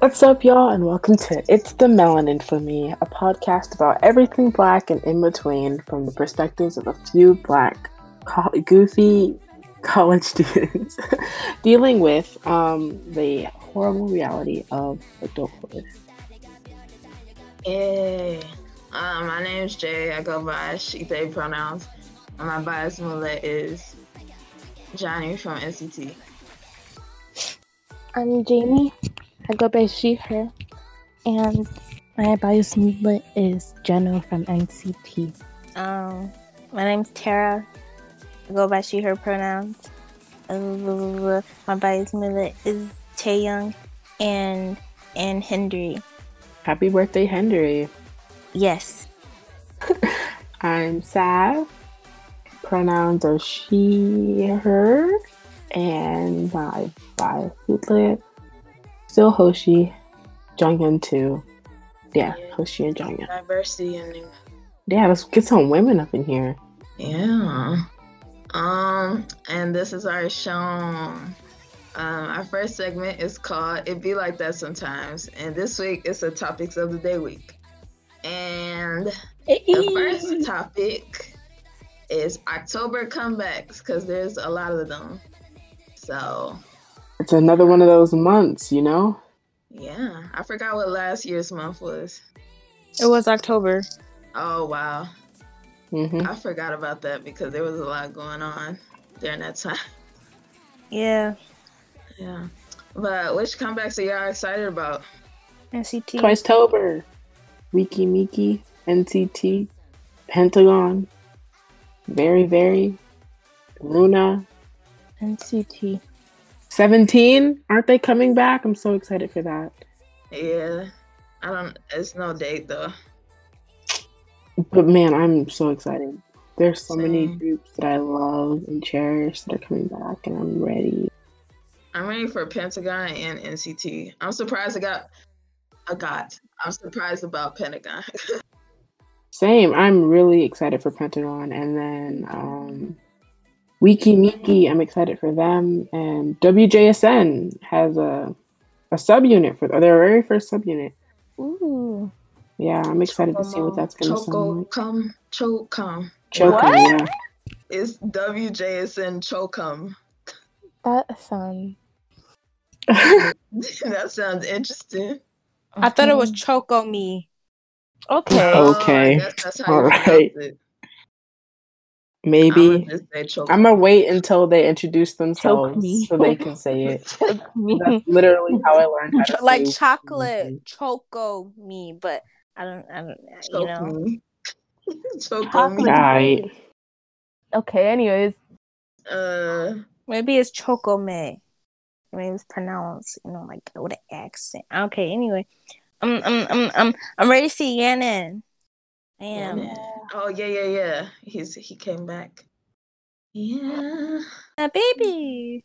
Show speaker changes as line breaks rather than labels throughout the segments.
What's up, y'all, and welcome to It's the Melanin for Me, a podcast about everything black and in between from the perspectives of a few black, goofy college students dealing with um, the horrible reality of adulthood.
Hey, um, my name's Jay. I go by she, they pronouns. And my bias mullet is Johnny from NCT.
I'm Jamie. I go by she, her. And my bias movement is Jeno from NCT.
Um, my name's Tara. I go by she, her pronouns. Uh, my bias movement is Taeyong and and Hendery.
Happy birthday, Hendery.
Yes.
I'm Sav. Pronouns are she, her, and my bias movement still Hoshi, Jonghyun too. Yeah,
Yeah.
Hoshi and Jonghyun.
Diversity and
Yeah, let's get some women up in here.
yeah. Um, and this is our show. Um, our first segment is called "It Be Like That Sometimes," and this week it's the topics of the day week. And the first topic is October comebacks because there's a lot of them. So
It's another one of those months, you know?
yeah, I forgot what last year's month was.
It was October.
Oh wow,
hmm
I forgot about that because there was a lot going on during that time.
Yeah.
Yeah, but which comebacks are y'all excited about?
NCT.
Twice Tober, Weki Meki, NCT, Pentagon, Very Very, LOONA,
NCT.
17. Aren't they coming back? I'm so excited for that.
Yeah, I don't. It's no date though.
But man, I'm so excited. There's so many groups that I love and cherish that are coming back, and I'm ready.
I'm ready for Pentagon and NCT. I'm surprised I got. I got. I'm surprised about Pentagon.
Same. I'm really excited for Pentagon, and then um, Weki Meki. I'm excited for them, and WJSN has a a subunit for their very first subunit.
Ooh.
Yeah, I'm excited to see what that's going to sound
Choco
like.
come Chocum.
Chokum,
What?
yeah.
It's WJSN Chocum.
That sounds.
that sounds interesting.
I thought it was Choco Me.
Okay.
Oh. Okay.
I guess that's how you
All
pronounce
right.
it.
Maybe.
I'ma just say Chocum.
I'm gonna wait until they introduce themselves so they can say it. That's literally how I learned how to
like
say
chocolate Choco Me, but I don't. I don't. You know.
Choke me. Choke
Chocolate.
me.
Right.
Okay, anyways.
Uh,
Maybe it's Choco Me. Maybe it's pronounced, you know, like with an accent. Okay. Anyway, I'm. I'm. I'm. I'm. I'm ready to see Yannin. I am.
oh yeah, yeah, yeah. He's he came back. Yeah,
A baby.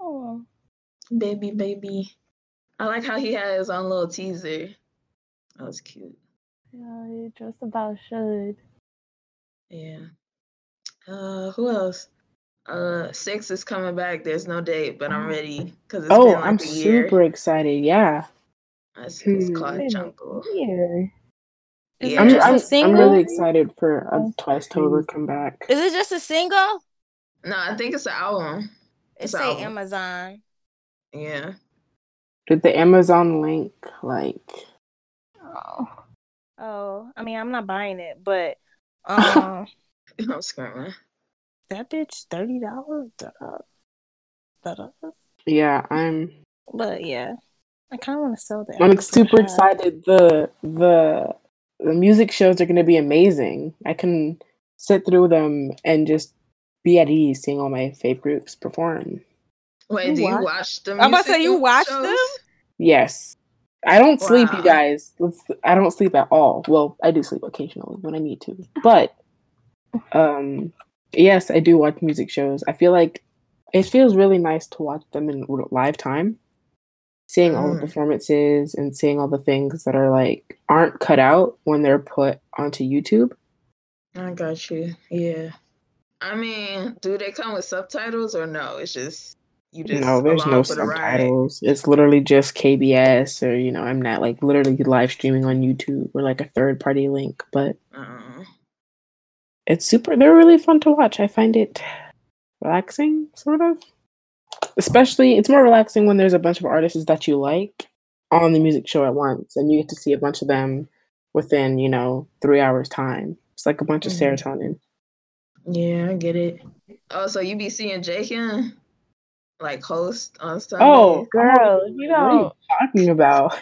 Oh.
baby, baby. I like how he had his own little teaser. That was cute.
Yeah, you just about should.
Yeah. Uh, who else? Uh, six is coming back. There's no date, but I'm ready because it's
Oh,
been like
I'm
a year.
super excited. Yeah.
It's, it's
Hmm.
called
Been
Jungle.
Year.
Is
Yeah.
it
I'm,
just
I'm,
a
I'm really excited for a
Okay.
Twice Tober comeback.
Is it just a single?
No, I think it's an album.
It
It's
say
album.
Amazon.
Yeah.
Did the Amazon link like
Oh.
Oh, I mean, I'm not buying it, but um,
I'm screaming.
that bitch thirty dollars.
yeah, I'm
But yeah, I kind of want to sell that.
I'm super excited. The the the music shows are gonna be amazing. I can sit through them and just be at ease seeing all my favorite groups perform.
Wait,
You
do you
watch-
watch the?
I'm about to say, you watch
shows?
them?
Yes. I don't sleep, you guys. Let's, I don't sleep at all. Well, I do sleep occasionally when I need to. But um yes, I do watch music shows. I feel like it feels really nice to watch them in live time, seeing all the
Mm.
performances and seeing all the things that are like aren't cut out when they're put onto YouTube.
I got you. Yeah. I mean, do they come with subtitles or no? It's just you just
no, there's no subtitles. It's literally just KBS or you know I'm not like literally live streaming on YouTube or like a third party link, but
Uh,
it's super. They're really fun to watch. I find it relaxing, sort of. Especially, it's more relaxing when there's a bunch of artists that you like on the music show at once, and you get to see a bunch of them within, you know, three hours time. It's like a bunch of
Mhm.
serotonin.
yeah, I get it. Oh, so you be seeing Jaemin like host on Sunday?
Oh,
Girl, you know
what are you
know,
talking about?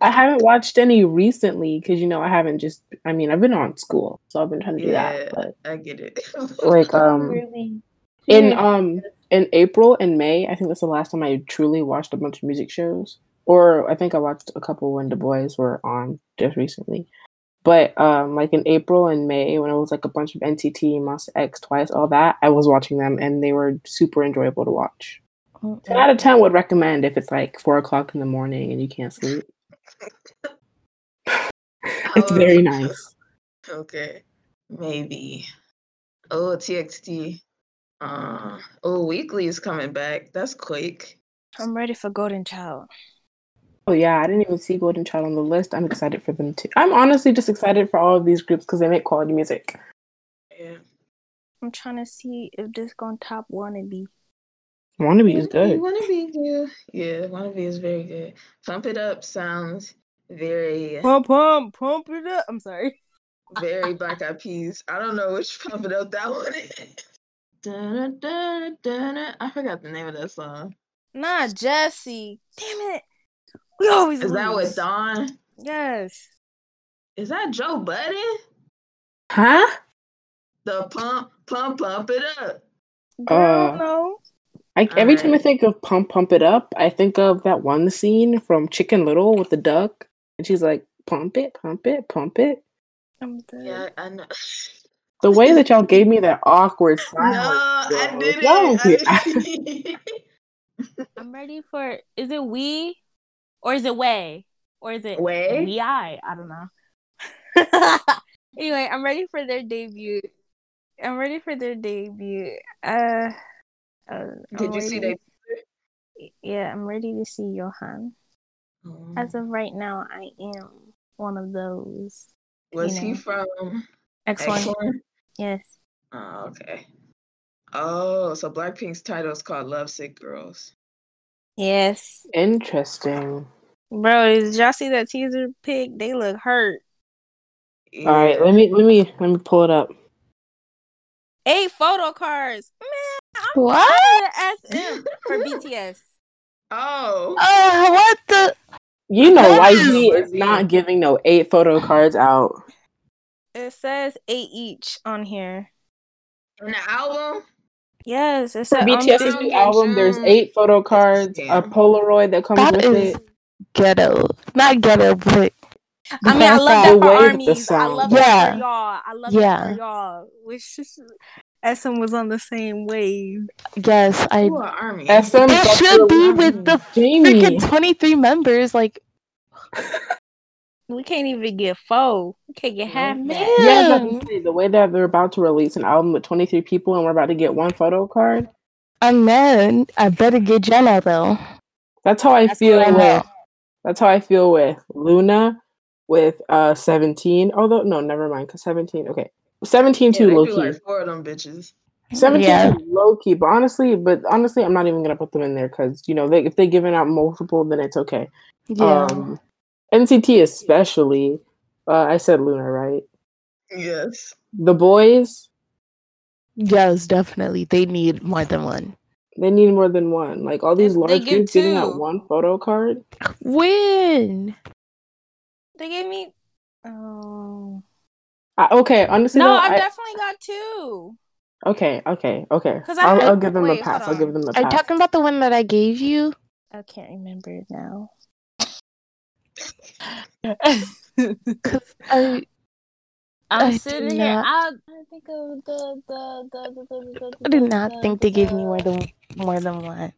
I haven't watched any recently because you know I haven't just. I mean, I've been on school, so I've been trying to do
Yeah.
that. But
I get it.
like, um,
really.
in um in April and May, I think that's the last time I truly watched a bunch of music shows. Or I think I watched a couple when the boys were on just recently. But um like in April and May when it was like a bunch of NCT, Monsta X, Twice, all that, I was watching them and they were super enjoyable to watch. Ten out of ten would recommend if it's like four o'clock in the morning and you can't sleep. it's
Oh,
very nice.
Okay, maybe. Oh, TXT. Uh, oh, Weekly is coming back. That's quick.
I'm ready for Golden Child.
Oh yeah, I didn't even see Golden Child on the list. I'm excited for them too. I'm honestly just excited for all of these groups because they make quality music.
Yeah.
I'm trying to see if this gonna top Wannabe.
Wannabe is good.
Wannabe, yeah. Yeah, Wannabe is very good. Pump It Up sounds very,
Pump, pump, pump it up. I'm sorry.
very Black Eyed Peas. I don't know which Pump It Up that one is. Dun, dun, dun, dun. I forgot the name of that song.
Nah, Jesse. Damn it. We always
Is that
lose.
with Dawn?
Yes.
Is that Joe Budden?
Huh?
The pump, pump, pump it up.
Girl,
Uh,
no.
I, every time I think of Pump Pump It Up, I think of that one scene from Chicken Little with the duck, and she's like, "Pump it, pump it, pump it."
I'm.
Yeah, I know.
The way that y'all gave me that awkward
No,
silence.
I
yo,
didn't.
y'all don't
I
get-
didn't.
I'm ready for. Is it we, or is it way, or is it
Way?
we? I I don't know. anyway, I'm ready for their debut. I'm ready for their debut. Uh, uh
Did
I'm
you see
ready-
they?
Yeah, I'm ready to see Yohan. As of right now, I am one of those.
Was
you
he from
X one.
X1?
Yes.
Oh, okay. Oh, so Blackpink's title is called Lovesick Girls.
Yes.
Interesting.
Bro, did y'all see that teaser pic? They look hurt.
All right, let me let me let me pull it up.
Eight photo cards. Man, I'm
What?
the SM for BTS.
Oh,
Oh, what the?
You know,
Yes.
YG is not giving no eight photo cards out.
It says eight each on here.
in the album?
Yes, it
For
said
BTS's
the-
new album, there's eight photo cards, a Polaroid that comes
That
with
is
it.
ghetto. Not ghetto, but
I mean, I love
that-
that
The
for
way
armies. I
sound-
love
Yeah.
that for y'all. I love that
Yeah.
for y'all. Wish SM was on the same wave.
yes, I.
Who are Army?
SM
It should be
the-
with the
Jamie.
freaking 23 members. Like,
We can't even get four. We can't get half
Man.
Yeah, I was about
man.
to say, the way that they're about to release an album with 23 people and we're about to get one photo card.
And then I better get Jeno though.
That's how I
That's
feel with.
know.
That's how I feel with LOONA, with uh 17. Although no, never mind, cause 17. Okay, 17
Yeah,
too low key.
like four of them bitches.
17
Yeah.
too low key, but honestly, but honestly, I'm not even gonna put them in there because you know they, if they're giving out multiple, then it's okay.
Yeah.
Um, NCT especially. Uh, I said LOONA, right?
Yes.
The boys,
yes, definitely. They need more than one.
they need more than one. Like all these
They- they
large
give
groups giving out
two.
one photo card.
When?
They gave me. Oh.
I, okay, honestly,
No,
though,
I
I-
definitely got two.
okay, okay, okay.
'Cause I
I'll,
had-
I'll give them
wait,
a pass. I'll give them a pass.
Are you talking about the one that I gave you?
I can't remember it now.
Cause I
I'm
I
sitting here.
not-
I, I think of the the the the. the, the
I do not
the-
think they gave me more than more than one.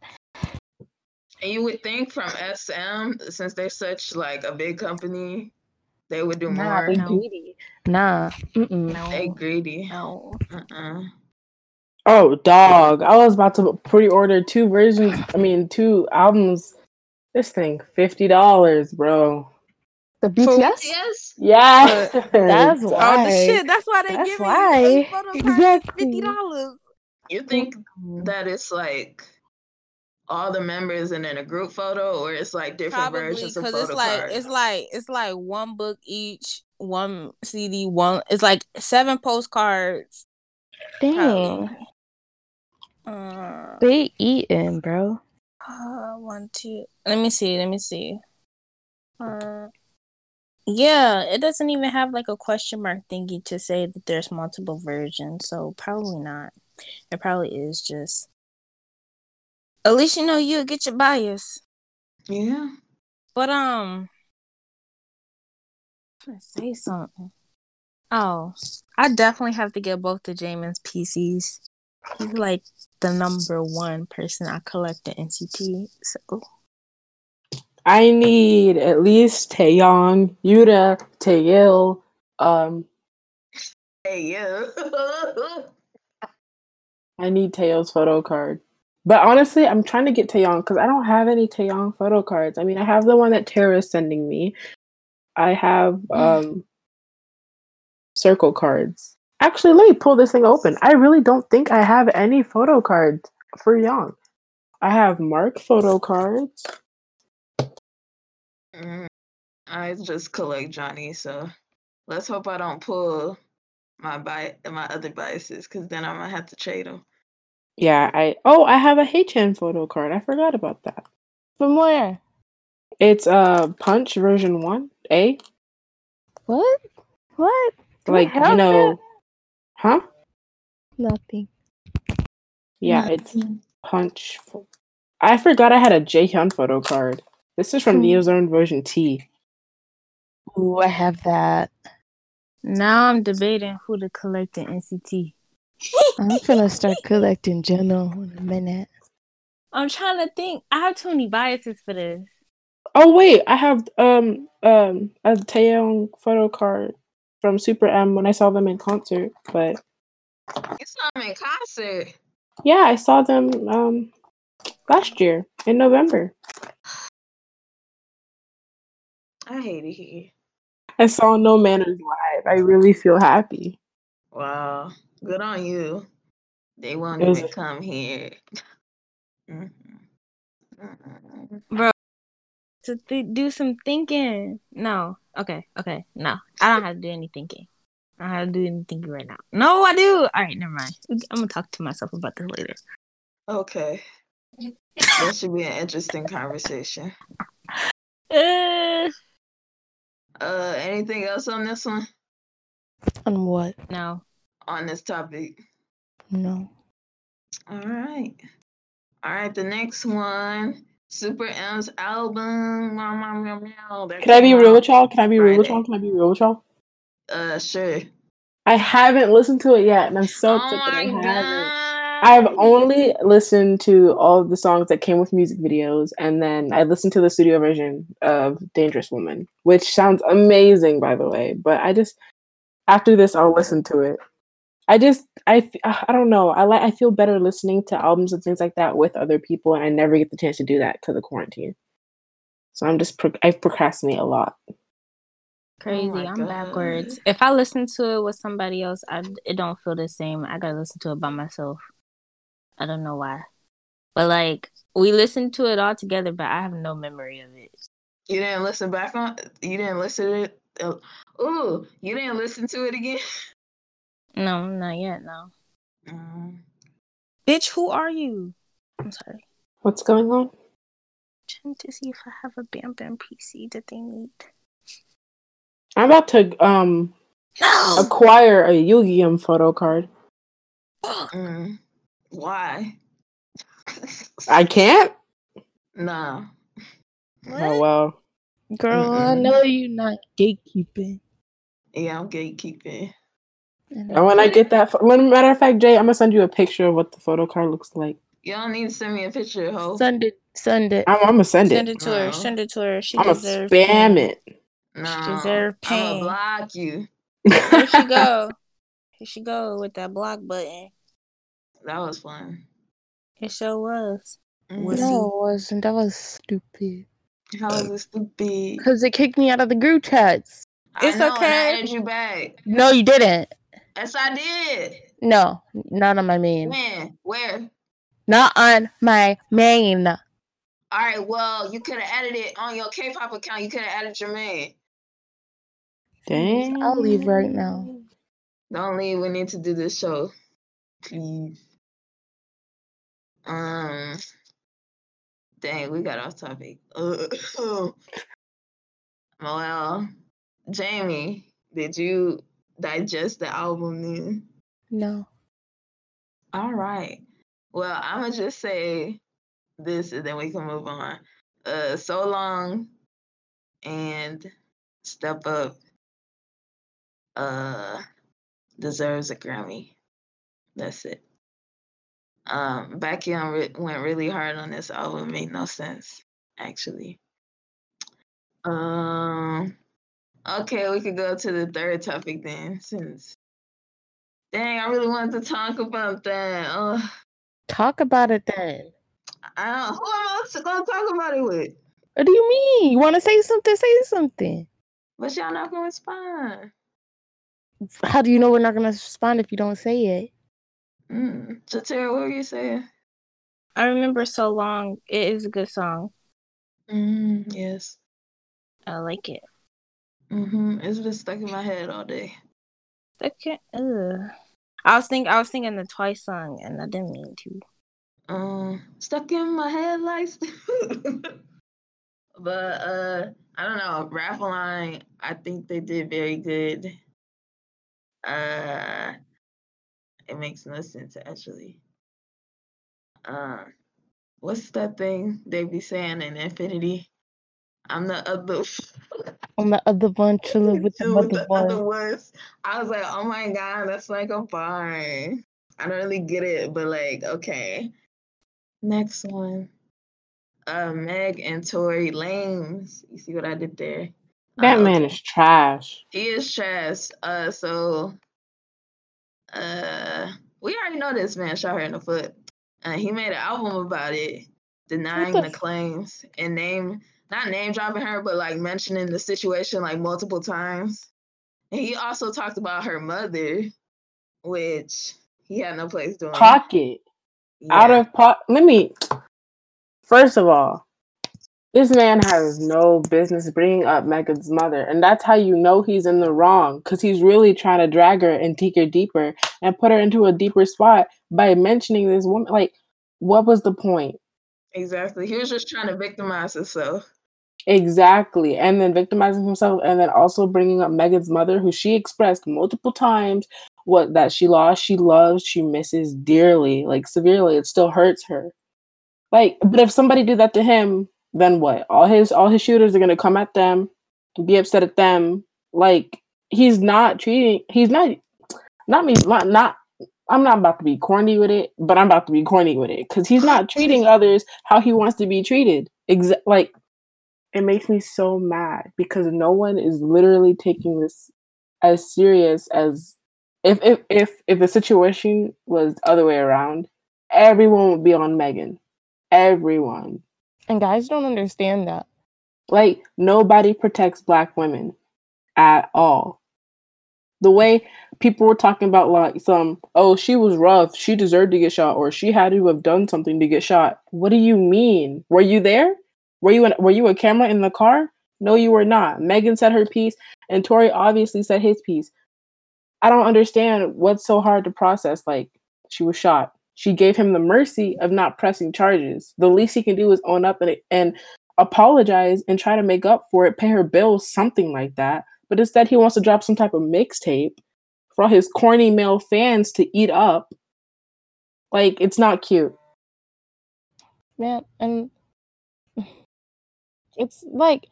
And you would think from SM, since they're such like a big company, they would do
Nah,
more.
they
No.
greedy. Nah. Mm-mm.
No.
They greedy.
No.
Uh-uh.
Oh, dog! I was about to pre-order two versions. I mean, two albums. This thing, fifty dollars, bro.
The BTS.
BTS?
Yeah,
That's
Oh,
why.
the shit. That's why they
That's
give
why.
you a photo card
Exactly.
fifty dollars.
You think that it's like all the members and then a group photo, or it's like different
Probably
versions of
because
photo
it's like
cards?
it's like it's like one book each, one CD, one. It's like seven postcards.
Dang.
Uh,
They eating, bro.
uh, one, two. Let me see. Let me see. Uh, yeah, it doesn't even have like a question mark thingy to say that there's multiple versions, so probably not. It probably is just. At least you know you'll get your bias.
yeah.
But um, I'm trying to say something. Oh, I definitely have to get both the Jaemin's PCs. He's like the number one person I collect the NCT. So
I need at least Taeyong, Yuta, Taeil. Um,
Hey, yeah.
I need Taeil's photo card. But honestly, I'm trying to get Taeyong because I don't have any Taeyong photo cards. I mean, I have the one that Tara is sending me. I have um circle cards. Actually, let me pull this thing open. I really don't think I have any photo cards for Young. I have Mark photo cards.
Mm, I just collect Johnny, so let's hope I don't pull my bi- my other biases, because then I'm gonna have to trade them.
Yeah, I oh, I have a Haechan photo card. I forgot about that.
From where?
It's uh Punch version 1, A.
What? What? Do we
Like, you
have
know, huh?
Nothing.
Yeah, it's Punch. pho- I forgot I had a Jaehyun photo card. This is from
Hmm.
Neozone version T.
Ooh, I have that.
now I'm debating who to collect the NCT.
I'm gonna start collecting Jeno in a minute.
I'm trying to think. I have too many biases for this.
Oh wait, I have um um a Taeyong photo card from Super M when I saw them in concert. But
You saw them in concert.
yeah, I saw them um last year in November.
I hate it here.
I saw No Manners live. I really feel happy.
Wow, good on you. They won't even come here. Mhm. Mm-mm.
bro to th- do some thinking no okay okay no i don't have to do any thinking i don't have to do any thinking right now no i do all right never mind i'm gonna talk to myself about this later
Okay, that should be an interesting conversation.
uh,
Uh, anything else on this one?
On what?
no
On this topic?
No.
All right. All right, the next one, Super M's album. Meow, meow, meow, meow,
Can I be real with y'all? Can I be real with y'all? Can I be real with y'all?
Uh, sure.
I haven't listened to it yet, and I'm so
oh
upset that I haven't.
god.
I've only listened to all of the songs that came with music videos, and then I listened to the studio version of Dangerous Woman, which sounds amazing, by the way. But I just after this, I'll listen to it. I just I I don't know. I like I feel better listening to albums and things like that with other people, and I never get the chance to do that because of quarantine. So I'm just pro- I procrastinate a lot.
crazy
my
i'm
God.
backwards if i listen to it with somebody else i it don't feel the same i gotta listen to it by myself i don't know why but like we listened to it all together but i have no memory of it
You didn't listen back on. You didn't listen to it. Uh, ooh, you didn't listen to it again.
no not yet no
Mm.
bitch who are you i'm sorry
What's going on?
trying to see if I have a Bam Bam PC that they need.
I'm about to um
No.
acquire a Yu-Gi-Oh photo card.
Mm. Why?
I can't.
no.
Oh well.
Girl, I
Mm-mm.
know you're not gatekeeping.
Yeah, I'm gatekeeping.
And
And when I get that, pho- when- matter of fact, Jay, I'm gonna send you a picture of what the photo card looks like.
You don't need to send me a picture, ho.
Send it. Send it.
I'm, I'm gonna send,
Send
it.
Send it to her. Send it to her. She
I'm gonna
deserves
spam
pain.
it.
No,
deserve
I'm gonna
pain.
block you.
Here she go. Here she go with that block button.
That was fun.
It sure was.
No, it mm-hmm. wasn't. That was stupid.
How was it stupid?
Because it kicked me out of the group chats.
It's
I know,
okay.
I added you back.
No, you didn't.
Yes, I did.
No, not on my main.
When? Where?
Not on my main.
All right. Well, you could have added it on your K-pop account. You could have added your main.
Dang.
I'll leave right now.
Don't leave. We need to do this show, please. Um. Dang, we got off topic. Uh, well, Jamie, did you digest the album then?
No.
All right. Well, I'm gonna just say this, and then we can move on. Uh, so long, and step up. Uh, deserves a Grammy. That's it. Um, Baekhyun re- went really hard on this album. Made no sense, actually. Um. Okay, we could go to the third topic then, since. Dang, I really wanted to talk about that. Ugh.
Talk about it then.
I don't, who am I gonna talk about it with?
What do you mean? You want to say something? Say something.
But y'all not gonna respond.
How do you know we're not going to respond if you don't say it?
Mm. Jatera, what were you saying?
I remember so long. It is a good song.
Mm, yes.
I like it.
Mm-hmm. It's been stuck in my head all day.
Okay. Ugh. I was think I was thinking the Twice song, and I didn't mean to.
Um, stuck in my head like. but uh, I don't know. Rap line, I think they did very good. Uh, it makes no sense actually. Uh, what's that thing they be saying in Infinity? I'm the other.
On the other one, chilling with the
Chill with
other
the other ones. I was like, oh my god, that's like a bar. I don't really get it, but like, okay. Next one. Uh Meg and Tory Lanez. You see what I did there?
That
Uh,
man is trash.
He is trash. Uh so uh we already know this man shot her in the foot. Uh, he made an album about it, denying
the
the
f-
claims and name not name dropping her, but like mentioning the situation like multiple times. And he also talked about her mother, which he had no place doing.
Pocket. Out of pocket. Let me. First of all, this man has no business bringing up Megan's mother, and that's how you know he's in the wrong because he's really trying to drag her and take her deeper and put her into a deeper spot by mentioning this woman. Like, what was the point?
exactly. He was just trying to victimize himself.
Exactly. And then victimizing himself and then also bringing up Megan's mother, who she expressed multiple times what that she lost, she loves, she misses dearly, like severely. It still hurts her. Like, but if somebody did that to him, then what? All his all his shooters are gonna come at them, be upset at them. Like he's not treating he's not not me not, not I'm not about to be corny with it, but I'm about to be corny with it because he's not treating others how he wants to be treated. Exa- like it makes me so mad because no one is literally taking this as serious as if if if if the situation was the other way around, everyone would be on Megan. Everyone.
And guys don't understand that.
Like nobody protects black women at all. The way people were talking about like some, oh, she was rough, she deserved to get shot, or she had to have done something to get shot. What do you mean? Were you there? Were you were you a camera in the car? No, you were not. Megan said her piece, and Tory obviously said his piece. I don't understand what's so hard to process. Like she was shot. She gave him the mercy of not pressing charges. The least he can do is own up and and apologize and try to make up for it, pay her bills, something like that. But instead, he wants to drop some type of mixtape for all his corny male fans to eat up. Like it's not cute.
man and it's like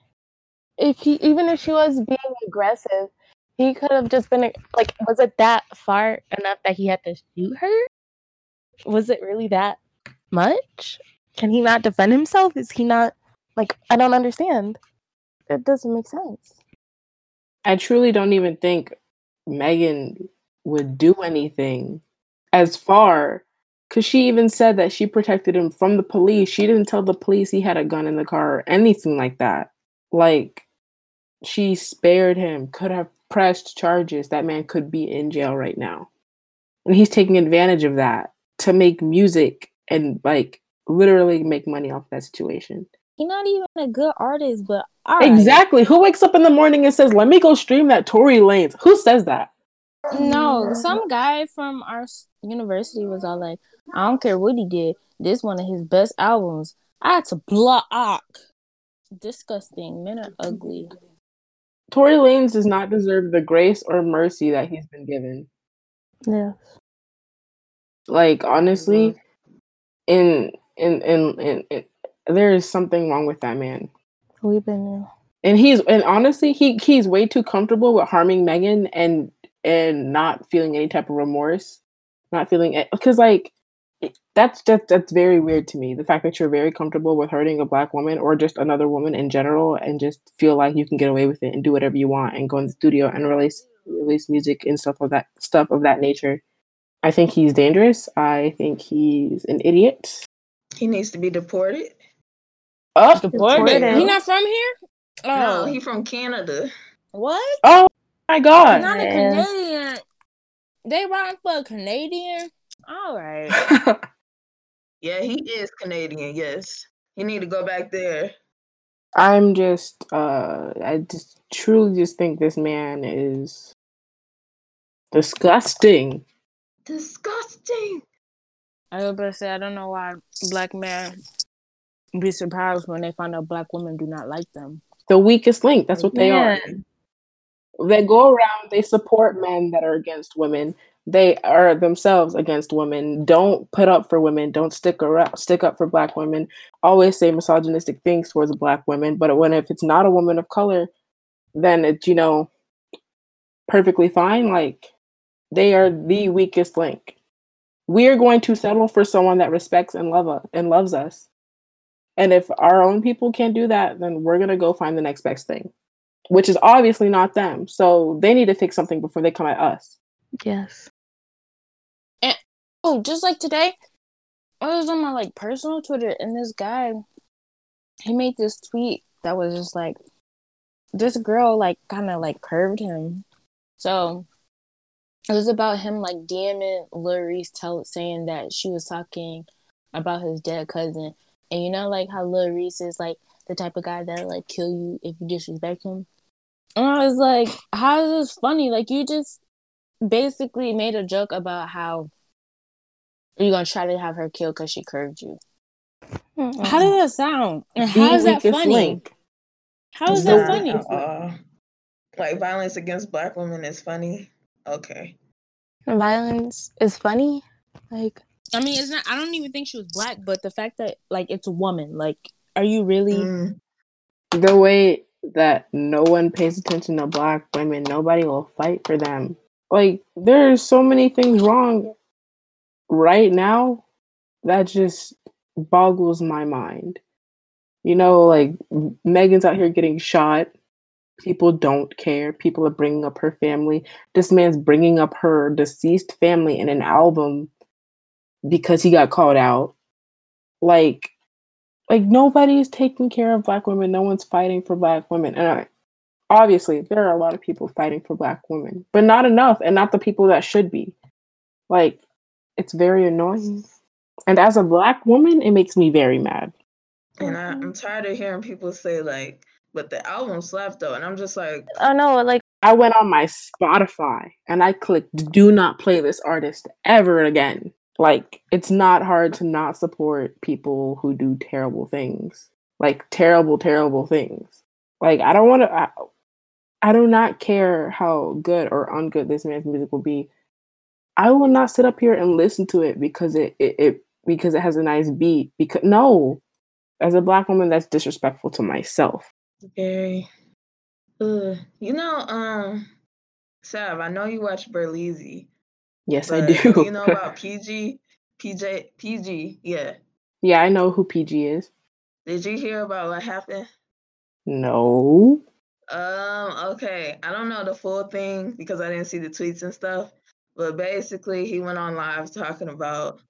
if he even if she was being aggressive he could have just been like was it that far enough that he had to shoot her was it really that much? Can he not defend himself? Is he not like I don't understand. It doesn't make sense.
I truly don't even think Megan would do anything as far because she even said that she protected him from the police. She didn't tell the police he had a gun in the car or anything like that. Like, she spared him, could have pressed charges. That man could be in jail right now. And he's taking advantage of that to make music and, like, literally make money off that situation.
He's not even a good artist, but right.
Exactly. Who wakes up in the morning and says, let me go stream that Tory Lanez? Who says that?
No, mm-hmm. some guy from our university was all like, I don't care what he did. This one of his best albums. I had to block. Disgusting. Men are ugly.
Tory Lanez does not deserve the grace or mercy that he's been given.
Yeah.
Like honestly, mm-hmm. in in in in, in there is something wrong with that man.
We've been
And he's and honestly, he he's way too comfortable with harming Megan and and not feeling any type of remorse, not feeling it because like that's just that's very weird to me. The fact that you're very comfortable with hurting a black woman or just another woman in general, and just feel like you can get away with it and do whatever you want and go in the studio and release release music and stuff of that stuff of that nature. I think he's dangerous. I think he's an idiot.
He needs to be deported.
Oh,
Deported.
Deported.
He not from here?
No,
Oh,
he from Canada.
what?
oh my
He's
god.
not a Canadian. They run for a Canadian? All right.
Yeah, he is Canadian. Yes, he need to go back there.
I'm just uh I just truly just think this man is disgusting.
Disgusting.
I was about to say, I don't know why black men be surprised when they find out black women do not like them.
The weakest link. That's what they
Yeah.
are. They go around, they support men that are against women. They are themselves against women. Don't put up for women. Don't stick around stick up for black women. Always say misogynistic things towards black women. But when if it's not a woman of color, then it's, you know, perfectly fine. Like they are the weakest link. We are going to settle for someone that respects and love us and loves us. And if our own people can't do that, then we're gonna go find the next best thing, which is obviously not them. So they need to fix something before they come at us.
Yes.
And oh, just like today, I was on my like personal Twitter, and this guy, he made this tweet that was just like, this girl like kind of like curved him. So it was about him like DMing Lil Reese, tell saying that she was talking about his dead cousin, and you know like how Lil Reese is like the type of guy that like kill you if you disrespect him. And I was like, how is this funny? Like you just basically made a joke about how you're gonna try to have her killed because she curved you. How does that sound? And how
The
is that funny?
link.
How is
Nah,
that funny?
uh-uh. Like violence against black women is funny. Okay.
Violence is funny. Like
I mean, it's not. I don't even think she was black, but the fact that like it's a woman. Like, are you really?
Mm.
The way that no one pays attention to black women, nobody will fight for them. Like there's so many things wrong right now that just boggles my mind. You know, like Megan's out here getting shot. People don't care. People are bringing up her family. This man's bringing up her deceased family in an album because he got called out. Like, like nobody's taking care of black women. No one's fighting for black women. And I, obviously, there are a lot of people fighting for black women, but not enough, and not the people that should be. Like, it's very annoying. And as a black woman, it makes me very mad.
And I, I'm mm-hmm. tired of hearing people say like, "But the album slapped though," and I'm just like,
oh no, like
I went on my Spotify and I clicked do not play this artist ever again. Like it's not hard to not support people who do terrible things. Like terrible terrible things. Like I don't want to I, I do not care how good or ungood this man's music will be. I will not sit up here and listen to it because it it, it because it has a nice beat. Because no, as a black woman, that's disrespectful to myself.
very. Ugh. You know, um, Sav, I know you watch Berleezy.
Yes, I
but
do.
You know about PG, PJ, PG, yeah.
Yeah, I know who PG is.
Did you hear about what happened?
No.
Um, okay. I don't know the full thing because I didn't see the tweets and stuff. But basically he went on live talking about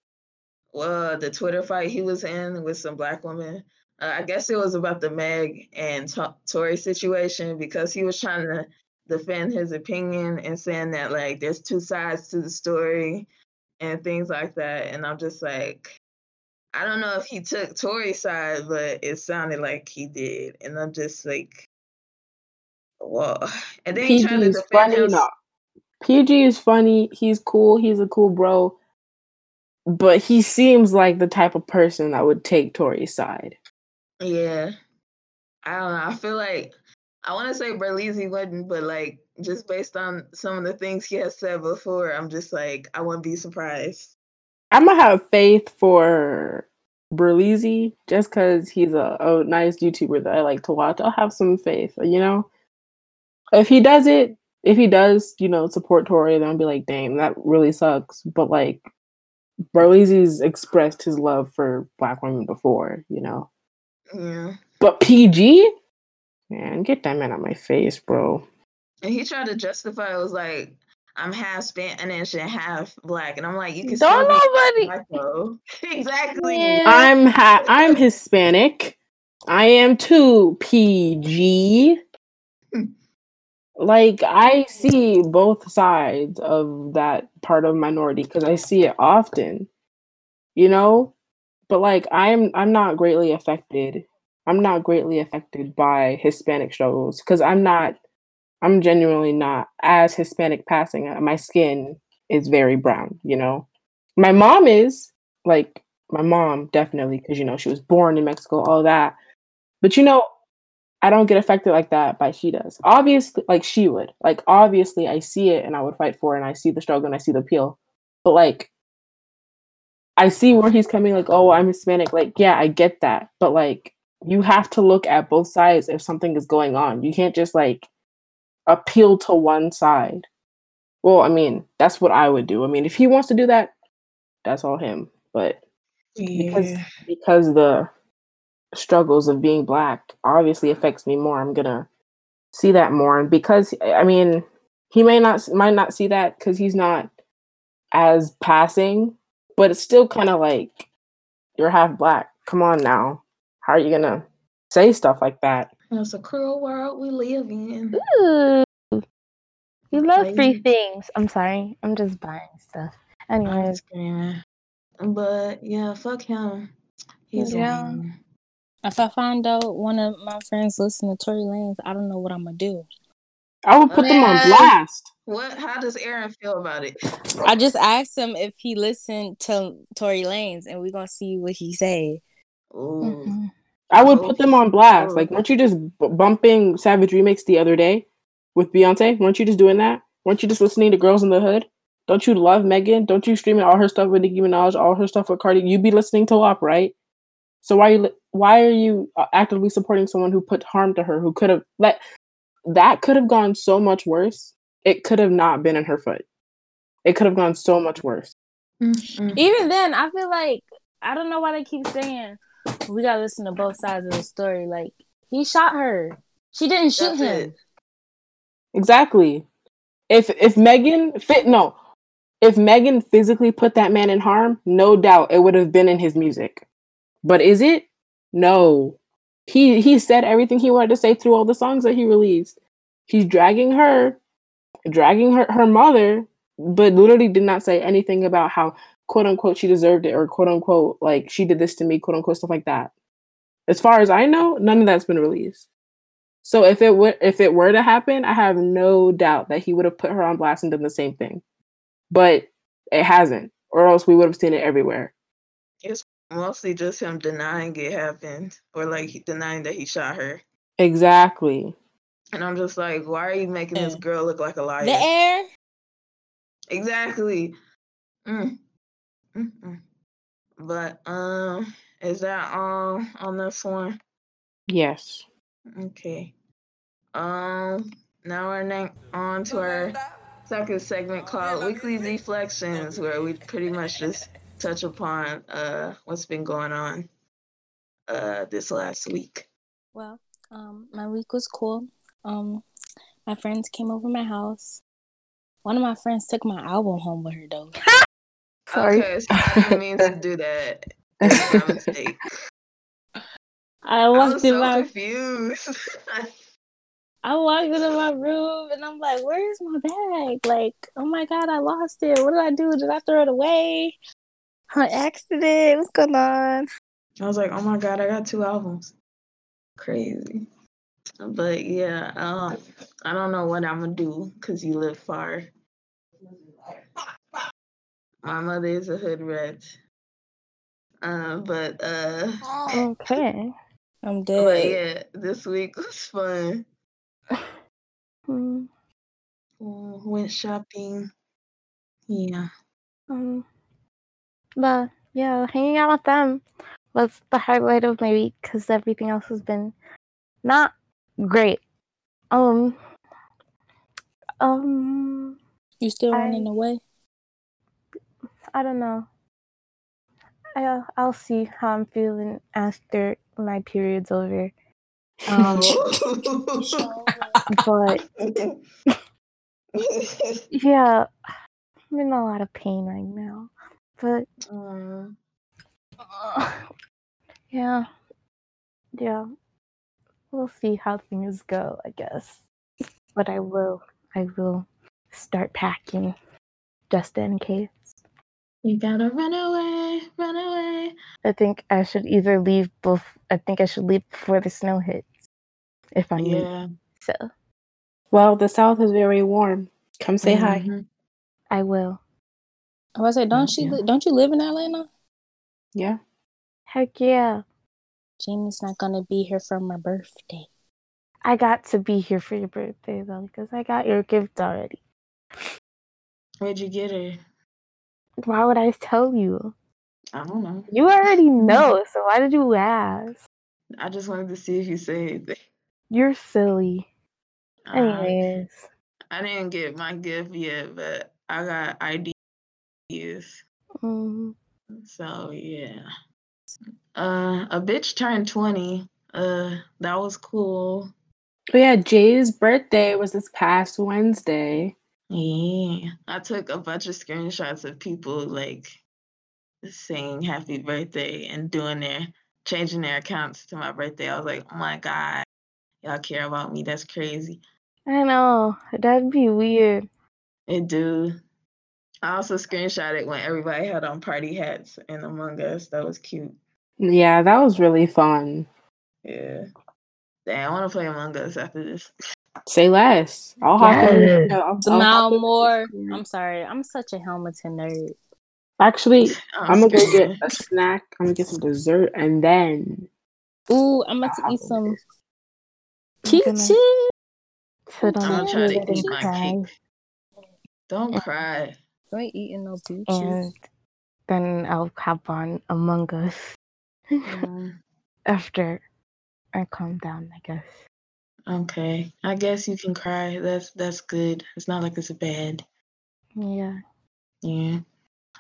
well the Twitter fight he was in with some black women. Uh, I guess it was about the Meg and T- Tory situation because he was trying to defend his opinion and saying that like there's two sides to the story and things like that. And I'm just like, I don't know if he took Tory's side, but it sounded like he did. And I'm just like, whoa. And then he tried
PG
to
is
defend
funny.
him.
No. PG is funny. He's cool. He's a cool bro. But he seems like the type of person that would take Tory's side.
Yeah. I don't know. I feel like I want to say Berleezy wouldn't, but like just based on some of the things he has said before, I'm just like I wouldn't be surprised.
I'm gonna have faith for Berleezy just because he's a, a nice YouTuber that I like to watch. I'll have some faith, you know. If he does it, if he does, you know, support Tory, then I'll be like, dang, that really sucks. But like, Berleezy's expressed his love for black women before, you know.
Yeah.
But PG, man, get that man out my face, bro.
And he tried to justify it was like I'm half Spanish and half black, and I'm like, you can
Don't nobody.
black though. exactly.
Yeah.
I'm ha- I'm Hispanic. I am too PG. Like I see both sides of that part of minority because I see it often. You know? But like I'm I'm not greatly affected. I'm not greatly affected by Hispanic struggles because I'm not I'm genuinely not as Hispanic passing. uh, My skin is very brown, you know. My mom is like my mom definitely because you know she was born in Mexico, all that. But you know, I don't get affected like that by she does. Obviously, like she would. Like obviously, I see it and I would fight for it, and I see the struggle and I see the appeal. But like, I see where he's coming. Like, oh, I'm Hispanic. Like, yeah, I get that. But like, you have to look at both sides if something is going on. You can't just like appeal to one side. Well, I mean, that's what I would do. I mean, if he wants to do that, that's all him. But because because the struggles of being black obviously affects me more i'm gonna see that more and because i mean he may not might not see that because he's not as passing but it's still kind of like you're half black come on now how are you gonna say stuff like that
It's a cruel world we live in.
Ooh. You love free things. I'm sorry. I'm just buying stuff.
I'm
Anyways,
screaming. But yeah, fuck him. He's
Yeah.
lame.
If I find out one of my friends listen to Tory Lanez, I don't know what I'm gonna do.
i would put them on blast
What? How does Aaron feel about it?
I just asked him if he listened to Tory Lanez, and we're gonna see what he say.
Ooh.
mhm.
I would
Oh,
put them on blast.
oh.
like weren't you just bumping savage remix the other day with beyonce? Weren't you just doing that? Weren't you just listening to girls in the hood? Don't you love megan? Don't you streaming all her stuff with nicki minaj all her stuff with cardi You'd be listening to wap right? So why are you why are you uh, actively supporting someone who put harm to her who could have let that could have gone so much worse. It could have not been in her foot. It could have gone so much worse.
Mm-mm.
Even then, I feel like I don't know why they keep saying we gotta listen to both sides of the story. Like he shot her, she didn't shoot
That's
him.
it.
Exactly. If if Megan fit no, if Megan physically put that man in harm, no doubt it would have been in his music. But is it? No. He he said everything he wanted to say through all the songs that he released. He's dragging her, dragging her her mother, but literally did not say anything about how quote unquote she deserved it or quote unquote like she did this to me, quote unquote stuff like that. As far as I know, none of that's been released. So if it were if it were to happen, I have no doubt that he would have put her on blast and done the same thing. But it hasn't, or else we would have seen it everywhere.
It's mostly just him denying it happened or like denying that he shot her.
Exactly.
And I'm just like, why are you making this girl look like a liar?
The air.
Exactly. Mm. Mm-mm. But um, is that all on this one?
Yes.
Okay. Um. Now we're na- on to our second segment called Weekly Reflections, where we pretty much just touch upon uh what's been going on uh this last week.
Well, um, my week was cool. Um, my friends came over my house. One of my friends took my album home with her though.
Sorry.
Okay, so I didn't mean to do that. It's my mistake.
I
I was
in
so
my
confused.
I walked into my room and I'm like, "Where's my bag? Like, oh my god, I lost it. What did I do? Did I throw it away? On accident? What's going on?"
I was like, oh my god, I got two albums. Crazy. But yeah, um, I don't know what I'm gonna do because you live far. My mother is a hood rat. Uh, but uh,
Okay.
I'm dead.
but yeah, this week was fun.
Hmm,
Uh, went shopping. Yeah.
Um, but yeah, hanging out with them was the highlight of my week because everything else has been not great. Um, um,
You still
I-
running away?
I don't know. I'll I'll see how I'm feeling after my period's over. Um, but yeah, I'm in a lot of pain right now. But
Um,
uh, yeah, yeah, we'll see how things go. I guess, but I will, I will start packing just in case.
You gotta run away, run away.
I think I should either leave both. I think I should leave before the snow hits. If I'm leaving.
Yeah.
so
well, the South is very warm. Come say hi.
Mhm.
I will.
I was like, don't
Yeah.
you li- don't you live in Atlanta?
Yeah.
Heck yeah!
Jamie's not gonna be here for my birthday.
I got to be here for your birthday though, because I got your gift already.
Where'd you get her?
Why would I tell you?
I don't know.
You already know, so why did you ask?
I just wanted to see if you say anything.
You're silly.
Uh,
Anyways,
I didn't get my gift yet, but I got ideas.
mm,
So yeah. Uh, a bitch turned twenty. Uh, that was cool.
But yeah, Jay's birthday was this past Wednesday.
Yeah, I took a bunch of screenshots of people like saying happy birthday and doing their changing their accounts to my birthday. I was like, oh my god, y'all care about me. That's crazy.
I know that'd be weird.
It do. I also screenshotted when everybody had on party hats in Among Us. That was cute.
Yeah, that was really fun.
Yeah. Damn, I want to play Among Us after this.
Say less. I'll hop in.
Yes.
no, I'll- I'll
Smile
hop in
more.
Discord.
I'm sorry. I'm such a Hamilton nerd.
Actually, oh, I'm gonna go get a snack. I'm gonna get some dessert, and then
Ooh, I'm about to eat some
I'm gonna
peaches.
sit on
I'm
the
gonna try to eat my cake. Don't
And-
cry.
I ain't eating no peaches.
and then I'll hop on Among Us after I calm down. I guess.
Okay. I guess you can cry. That's that's good. It's not like it's bad.
Yeah.
Yeah.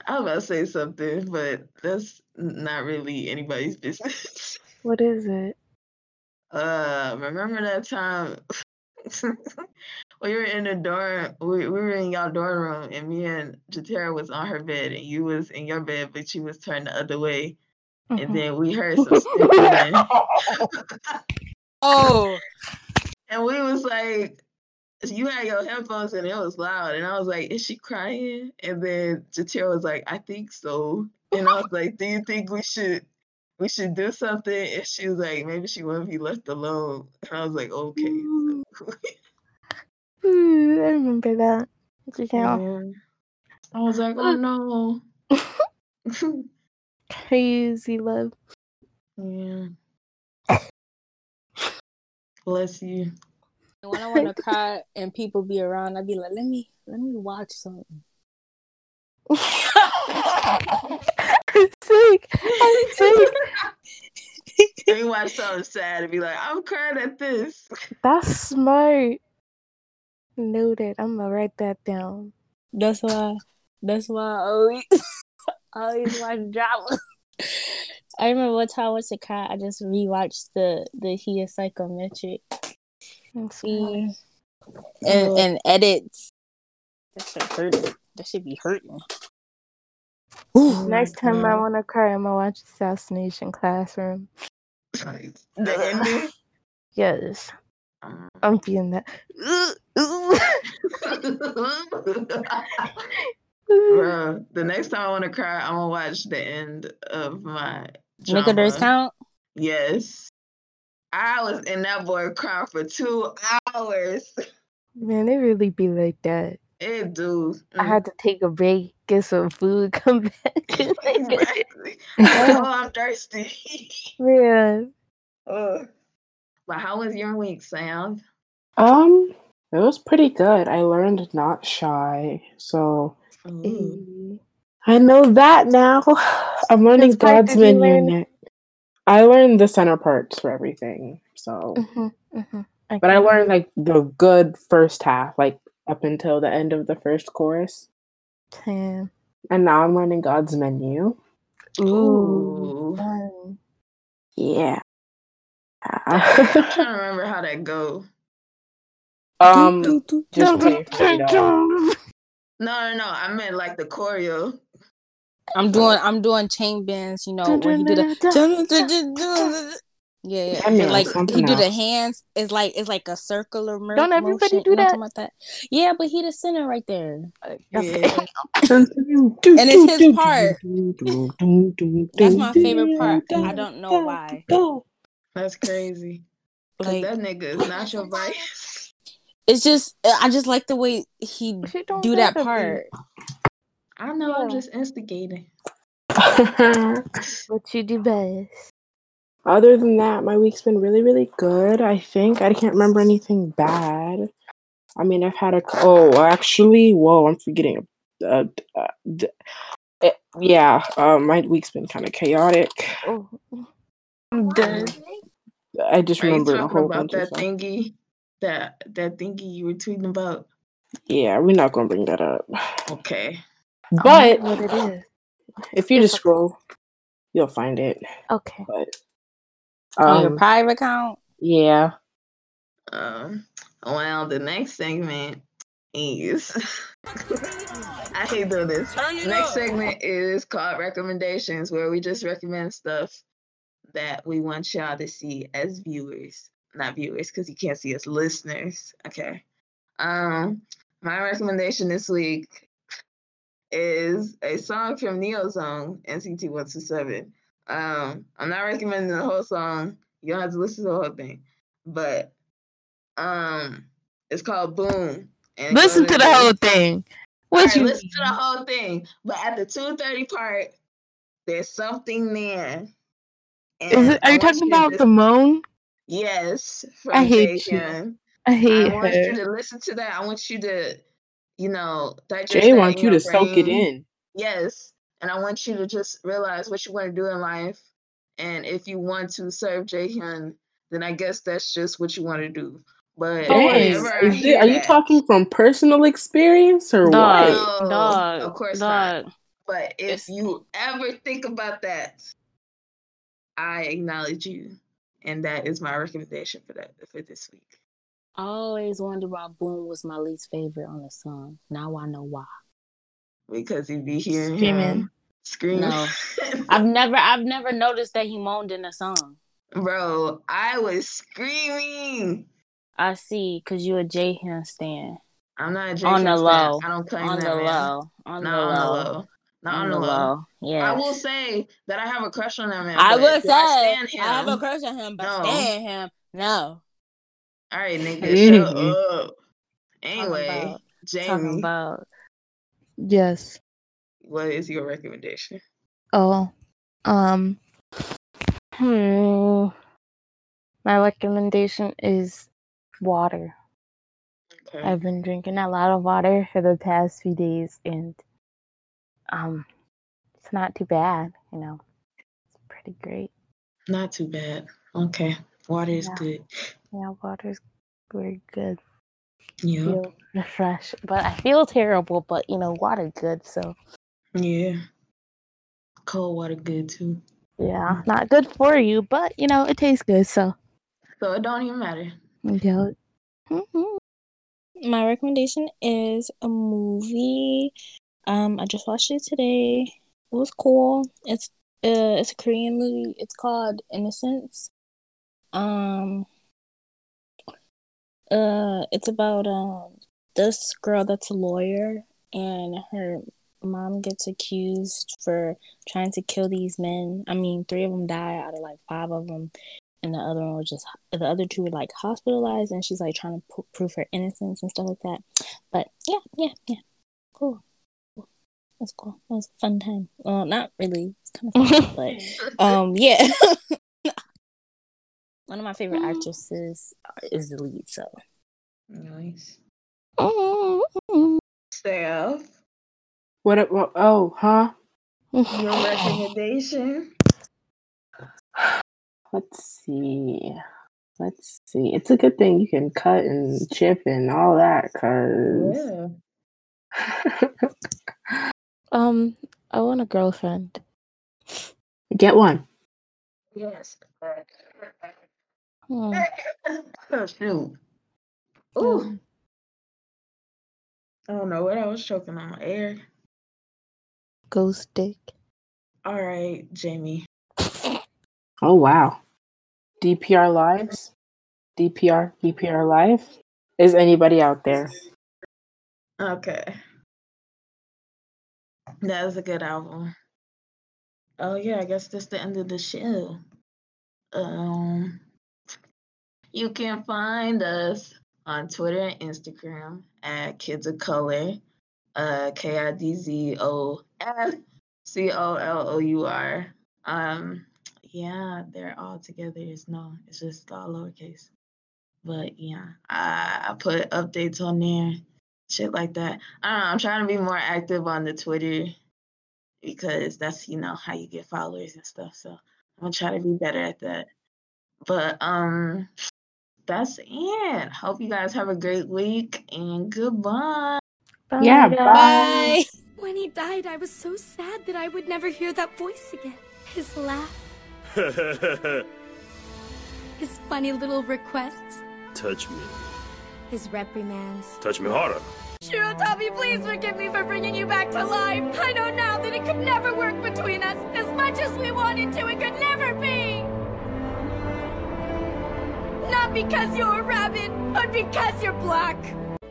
I was about to say something, but that's not really anybody's business.
What is it?
Uh, remember that time we were in the dorm, we, we were in y'all dorm room, and me and Jatera was on her bed, and you was in your bed, but you was turned the other way, and
Mhm.
then we heard some sniffling,
Oh,
and we was like, you had your headphones and it was loud, and I was like, is she crying? And then Jatera was like, I think so, and I was like, do you think we should? We should do something, and she was like, maybe she wouldn't be left alone. And I was like, okay. So,
Ooh, mm. hmm, I remember that. Yeah.
I was like, oh no.
Crazy love.
yeah. Bless you.
and when I want to cry and people be around, I'd be like, let me let me watch something.
I'm sick. I'm sick.
And you watch something sad and be like, I'm crying at this.
That's smart. Noted. I'm gonna write that down.
That's why. That's why I always I always watch drama. I remember one time I was a cat. I just rewatched the the He is Psychometric.
That's
and and edits. That should hurt. That should be hurting.
Next time I
God.
want to cry, I'm gonna watch Assassination Classroom.
The ending.
Yes,
Um,
I'm being that.
Bro, the next time I want to cry, I'm gonna watch the end of my.
Make a
drama.
count.
Yes. I was in that boy crying for two hours.
Man, it really be like that.
It do.
I had to take a break, get some food, come back.
Exactly. oh, I'm thirsty.
yeah.
Ugh. But how was your week, Sam?
Um, it was pretty good. I learned not shy, so
Ooh.
I know that now. I'm learning God's menu.
learn?
ne- I learned the center parts for everything. So,
Mhm, mhm.
but I learned like the good first half, like up until the end of the first chorus,
Damn.
and now I'm learning God's menu.
Ooh.
Ooh.
Yeah.
I'm trying to remember how that go.
um,
Do, do, do.
just play for me, though.
No, no, no. I meant like the choreo.
I'm doing I'm doing chain bends, you know,
Dun,
where he do
dun,
the
dun, dun.
yeah, yeah.
That
but
means
like he do the hands. It's like it's like a circular mer-
Don't everybody
motion.
do
you know what
that?
I'm talking about that? Yeah, but he the center right there.
Yeah.
and
And it's his part. That's my favorite part. I don't know why.
That's crazy. Cause
Like
that nigga is not your vice.
It's just I just like the way he
don't
that
gotta be.
part.
I know. I'm just instigating.
What you do best.
Other than that, my week's been really, really good. I think I can't remember anything bad. I mean, I've had a oh, actually, whoa, I'm forgetting. Uh, uh, d- eh, yeah, uh, my week's been kind of chaotic.
Oh,
I'm dead.
I just
Are you
remembered a whole
about
bunch of
that
stuff.
thingy? That that thingy you were tweeting about?
Yeah, we're not gonna bring that up.
Okay.
But
what it is.
if you just scroll, you'll find it.
Okay.
But
On your
um,
private account.
yeah,
Um. Well, the next segment is. I hate doing this. Next segment is called recommendations, where we just recommend stuff that we want y'all to see as viewers, not viewers, because you can't see us listeners. Okay. Um, my recommendation this week is a song from Neo Neozone, NCT One Two Seven. Um, I'm not recommending the whole song. You don't have to listen to the whole thing, but um, it's called Boom. and
Listen to the whole thing. What
right,
you
listen to the whole thing. But at the 230 part, there's something there.
is
And
it? Are you talking about
the
Simone?
Yes, from
I hate you.
Jaehyun.
I hate
I want
her.
you to listen to that. I want you to, you know, digest
Jay
that
wants
in
you
your
to soak it in.
Yes. And I want you to just realize what you want to do in life. And if you want to serve Jaehyun, then I guess that's just what you want to do. But
Dang,
Is it-
hear
are you talking from personal experience or
Dog,
what?
No,
dog,
of course not.
dog.
But if
It's-
you ever think about that, I acknowledge you. And that is my recommendation for that for this week.
I always wondered why Boom was my least favorite on the song. Now I know why.
Because you be hearing
Screaming.
him scream.
No. I've never I've never noticed that he moaned in a song.
Bro, I was screaming.
I see, cause you a Jaehyun stan.
I'm not a
On the low.
I don't claim
On
that,
the
man.
low. On the
Not on the
low.
Low. Not on, the low.
Yeah.
I will say that I have a crush on that man.
I will say
I
I, have a crush on him, but
No.
stand him. No.
All right, nigga, shut
Mhm.
up. Anyway,
about-
Jamie,
Talking about
Yes.
what is your recommendation?
Oh. Um. Hmm. My recommendation is water.
Okay.
I've been drinking a lot of water for the past few days, and um, it's not too bad. You know, it's pretty great.
Not too bad. Okay. Water is
Yeah.
good.
Yeah, water's very good.
Yeah.
Feel refreshed, but I feel terrible. But you know, water good. So
Yeah. Cold water good too.
Yeah, not good for you, but you know it tastes good. So
So it don't even matter.
yeah. Mhm.
My recommendation is a movie. Um, I just watched it today. It was cool. It's uh, it's a Korean movie. It's called Innocence. Um, uh, it's about um this girl that's a lawyer and her mom gets accused for trying to kill these men. I mean, three of them die out of like five of them, and the other one was just the other two were like hospitalized, and she's like trying to p- prove her innocence and stuff like that. But yeah, yeah, yeah, cool. cool. That's cool. It was a fun time. Well, not really. It's kind of fun, but um, yeah. One of my favorite actresses is the lead, so
Nice.
Mhm.
Steph,
What? it- what oh, huh?
your recommendation?
Let's see. Let's see. It's a good thing you can cut and chip and all that, cause
Yeah.
Um, I want a girlfriend.
get one.
Yes.
Hmm.
Oh, shoot. Ooh. I don't know what I was choking on air.
Ghost dick.
All right, Jamie.
Oh wow. DPR lives. DPR DPR live. Is anybody out there?
Okay. That was a good album. Oh yeah, I guess that's the end of the show. Um you can find us on Twitter and Instagram at Kids of Color. Uh K I D Z O F C O L O U R. Um yeah, they're all together. It's no, it's just all lowercase. But yeah, I, I put updates on there shit like that. I don't know, I'm trying to be more active on the Twitter because that's you know how you get followers and stuff. So I'm gonna try to be better at that. But um that's it. Hope you guys have a great week and goodbye.
Yeah,
guys.
bye.
When he died, I was so sad that I would never hear that voice again. His laugh, his funny little requests,
Touch me.
His reprimands.
Touch me harder.
Shirotabi, please forgive me for bringing you back to life. I know now that it could never work between us. As much as we wanted to, it could never be. Not because you're a rabbit, but because you're black.